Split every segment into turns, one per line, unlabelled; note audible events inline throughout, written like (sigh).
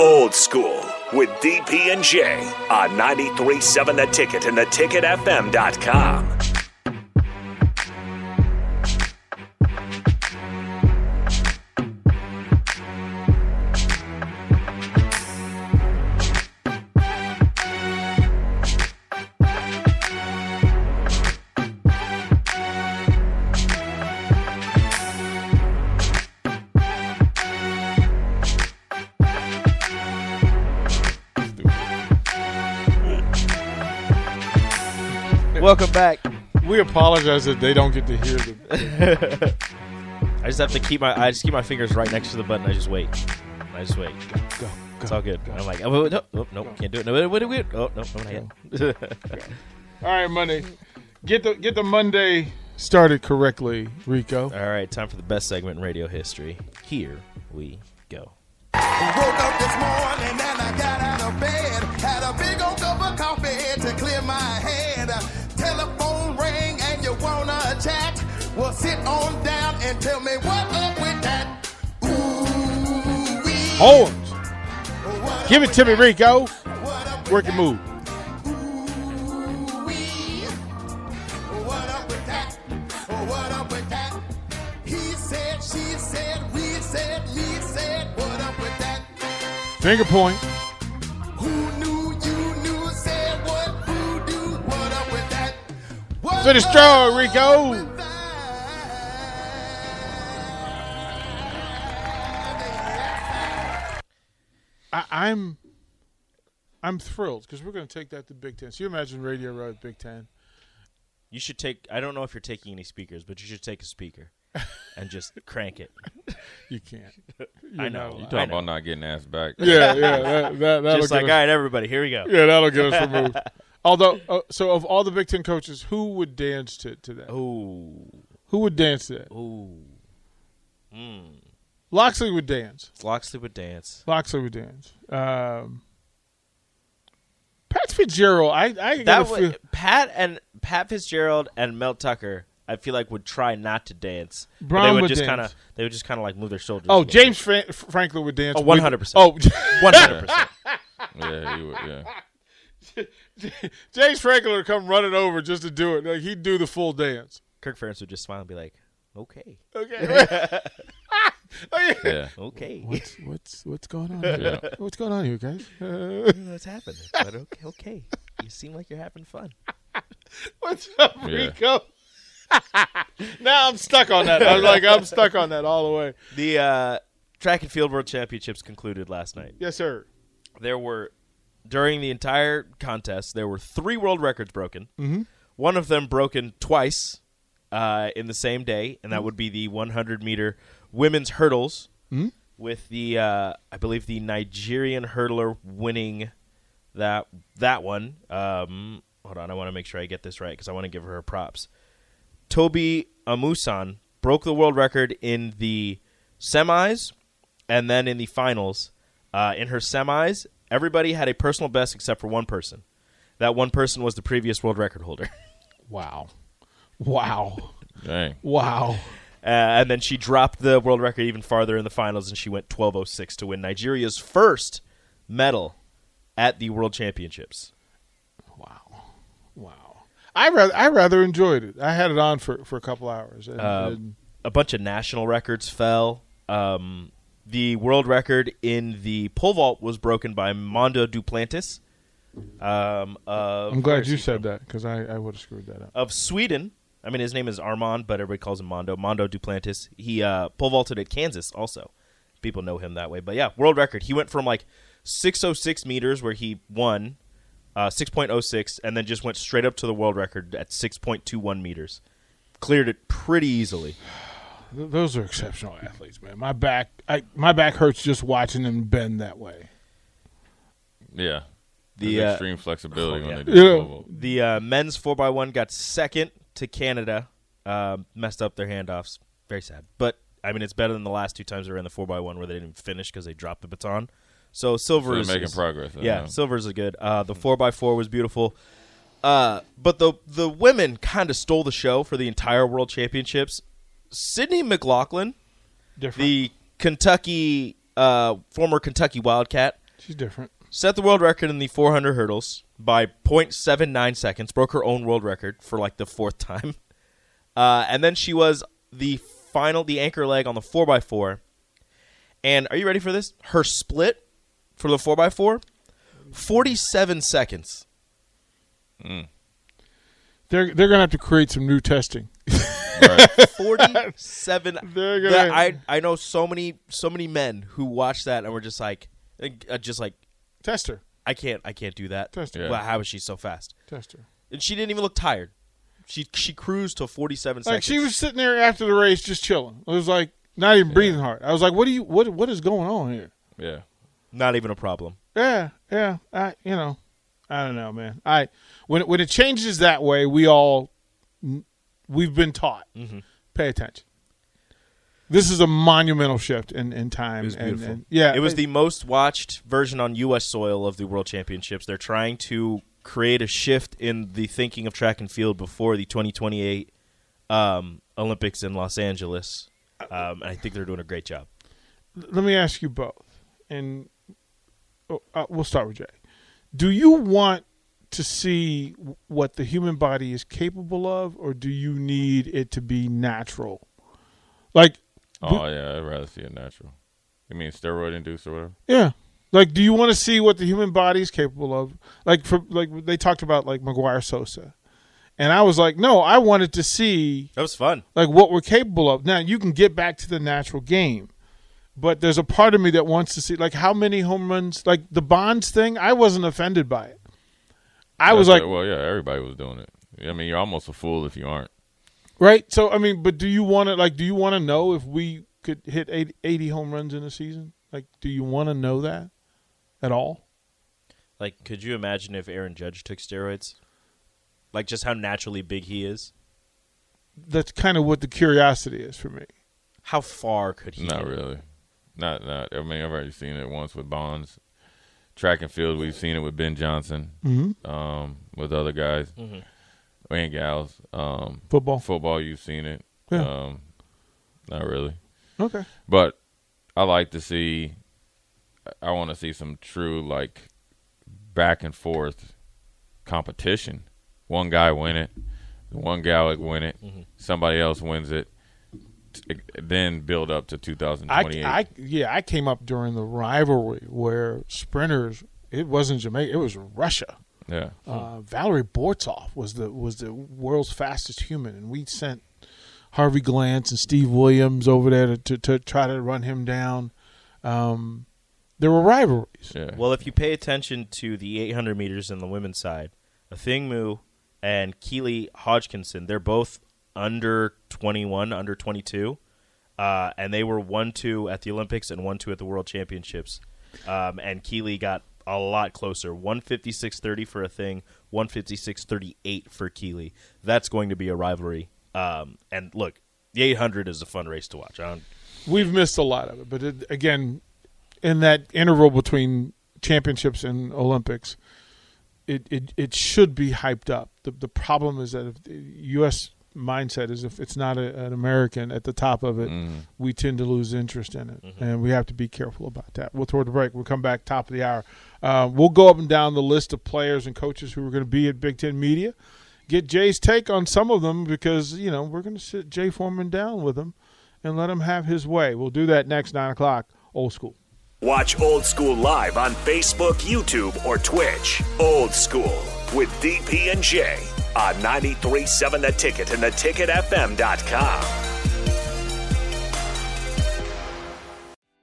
Old School with DP and J on 93.7 The Ticket and theticketfm.com.
Welcome back.
We apologize that they don't get to hear the. (laughs)
I just have to keep my I just keep my fingers right next to the button. I just wait. I just wait.
Go, go,
It's all good. I'm like, oh, no, no, no, can't do it. No, wait, wait, wait. Oh, no, no, not yet. (laughs)
All right, Monday. Get the get the Monday started correctly, Rico.
all right, time for the best segment in radio history. Here we go.
Woke up this morning and I got out of bed. Had a big old cup of coffee to clear my and tell me what up with that. Ooh.
Give it to me,
with that?
Rico.
What up with
Work and move.
Ooh, wee. What who do what up with
I, I'm I'm thrilled because we're going to take that to Big Ten. So you imagine Radio Row at Big Ten.
You should take. I don't know if you're taking any speakers, but you should take a speaker and just crank it.
You can't. (laughs)
I
You're
know.
You
allowed.
talking about not getting asked back?
Yeah, yeah. That, that, (laughs) that'll
Just like,
us-
all right, everybody, here we go.
Yeah, that'll get us removed. (laughs) Although, uh, so of all the Big Ten coaches, who would dance to, to that?
Ooh,
Who would dance to that?
ooh. Mm.
Loxley would dance.
Loxley would dance.
Loxley would dance. Um, Pat Fitzgerald, I, I
That
gotta feel,
would Pat and Pat Fitzgerald and Mel Tucker. I feel like would try not to dance.
Brown
they would,
would
just kind of they would just kind of like move their shoulders.
Oh, James Fra- Franklin would dance.
Oh, 100%.
Oh,
One hundred percent. (laughs)
Yeah, he would. Yeah. (laughs)
James Franklin would come running over just to do it. Like he'd do the full dance.
Kirk Ferentz would just smile and be like, "Okay,
Okay. (laughs) (laughs) Oh, yeah.
Yeah.
okay,
What's what's what's going on? Here?
Yeah.
What's going on here, guys? Uh, (laughs)
I don't know what's happening, but okay, okay. You seem like you're having fun." (laughs)
what's up,
Yeah.
Rico? now I'm stuck on that. I'm like I'm stuck on that all the way.
The uh, track and field world championships concluded last night.
Yes, sir.
There were during the entire contest there were three world records broken.
Mhm.
One of them broken twice uh, in the same day, and that would be the 100 meter women's hurdles.
Mhm.
With the uh, I believe the Nigerian hurdler winning that that one. Um, hold on, I want to make sure I get this right because I want to give her props. Tobi Amusan broke the world record in the semis and then in the finals. Uh, in her semis, everybody had a personal best except for one person. That one person was the previous world record holder. (laughs)
Wow. Wow.
Dang.
Wow.
Uh, and then she dropped the world record even farther in the finals, and she went 12:06 to win Nigeria's first medal at the World Championships.
Wow. Wow. I rather I rather enjoyed it. I had it on for, for a couple hours. And,
Uh,
and
a bunch of national records fell. Um, the world record in the pole vault was broken by Mondo Duplantis. Um, of,
I'm glad you said
from?
that because I, I would have screwed that up.
Of Sweden. I mean, his name is Armand, but everybody calls him Mondo. Mondo Duplantis. He uh, pole vaulted at Kansas also. People know him that way. But yeah, world record. He went from like 606 meters where he won uh, 6.06 and then just went straight up to the world record at 6.21 meters. Cleared it pretty easily. (sighs)
Those are exceptional athletes, man. My back I my back hurts just watching them bend that way.
Yeah.
The uh,
extreme flexibility
oh,
when
yeah.
they do
Yeah.
the uh, men's four x one got second to Canada. Um, messed up their handoffs. Very sad, but I mean it's better than the last two times they were in the four x one where they didn't finish because they dropped the baton. So silver
So
is
making progress.
Yeah,
know.
silvers are good. Uh, the four x four was beautiful. Uh, but the the women kind of stole the show for the entire World Championships. Sydney McLaughlin,
Different.
the Kentucky uh, former Kentucky Wildcat,
She's different.
Set the world record in the 400 hurdles by 0.79 seconds. Broke her own world record for like the fourth (laughs) time. Uh, and then she was the final, the anchor leg on the 4x4. And are you ready for this? Her split for the 4x4, 47 seconds.
They're they're gonna have to create some new testing.
Right. (laughs)
47 (laughs)
They're gonna-
That- I I know so many so many men who watch that and were just like uh, just like
Tester.
I can't I can't do that.
Test her.
Yeah.
Well, how is she so fast?
Tester.
And she didn't even look tired. She she cruised to 47
Like
seconds.
she was sitting there after the race just chilling. It was like not even breathing hard. I was like, "What do you what what is going on here?"
yeah.
not even a problem.
Yeah, yeah. I you know, I don't know, man. I when it, when it changes that way, we all we've been taught.
Mm-hmm.
Pay attention. This is a monumental shift in, in time.
It was
and-
beautiful.
and- yeah,
It was the most watched version on U.S. soil of the World Championships. They're trying to create a shift in the thinking of track and field before the 2028 um, Olympics in Los Angeles. Um, and I think they're doing a great job.
let me ask you both, and oh, uh, we'll start with Jay. Do you want to see what the human body is capable of, or do you need it to be natural? Like,
Oh yeah, I'd rather see it natural. You mean steroid induced or whatever?
yeah, like, do you want to see what the human body is capable of? Like, for like they talked about like McGwire Sosa, and I was like, no, I wanted to see
That was fun.
like what we're capable of. Now you can get back to the natural game, but there's a part of me that wants to see like how many home runs, like the Bonds thing. I wasn't offended by it. I was like,
it. well, yeah, everybody was doing it. I mean, you're almost a fool if you aren't.
Right. So I mean, but do you want to like? Do you want to know if we could hit 80, 80 home runs in a season? Like, do you want to know that at all?
Like, could you imagine if Aaron Judge took steroids? Like, just how naturally big he is.
That's kind of what the curiosity is for me.
How far could he?
Not really. Not not. I mean, I've already seen it once with Bonds. Track and field, we've seen it with Ben Johnson,
Mm-hmm.
um, with other guys
Mhm.
And gals. Um,
Football.
football, you've seen it.
Yeah.
Um, not really,
Okay.
but I like to see. I want to see some true like back and forth competition. One guy win it, one gal win it,
Mm-hmm.
somebody else wins it, t- then build up to
I,
2028.
I yeah, I came up during the rivalry where sprinters. It wasn't Jamaica. It was Russia.
Yeah.
Uh, Valerie Borzov was the was the world's fastest human, and we sent Harvey Glance and Steve Williams over there to, to, to try to run him down. Um, there were rivalries.
Yeah.
Well, if you pay attention to the 800 meters in the women's side, Athing Mu and Keely Hodgkinson, they're both under 21, under 22, uh, and they were one two at the Olympics and one two at the World Championships. Um, and Keely got a lot closer, 156.30 for Athing, 156.38 for Keely. That's going to be a rivalry. Um, and look, the 800 is a fun race to watch.
We've missed a lot of it, but it, again, in that interval between championships and Olympics, it, it, it should be hyped up. The the problem is that if the U.S. mindset is if it's not a, an American at the top of it,
Mhm.
we tend to lose interest in it, and we have to be careful about that. We'll toward the break. We'll come back top of the hour. Uh, we'll go up and down the list of players and coaches who are going to be at Big Ten Media. Get Jay's take on some of them because you know we're going to sit Jay Foreman down with him and let him have his way. We'll do that next nine o'clock. Old school.
Watch Old School live on Facebook, YouTube, or Twitch. Old School with DP and J on 93.7 The Ticket and theticketfm.com.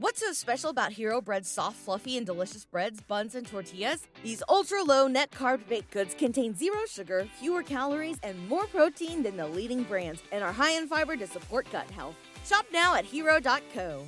What's so special about Hero Bread's soft, fluffy, and delicious breads, buns, and tortillas? These ultra low net carb baked goods contain zero sugar, fewer calories, and more protein than the leading brands, and are high in fiber to support gut health. Shop now at hero.co.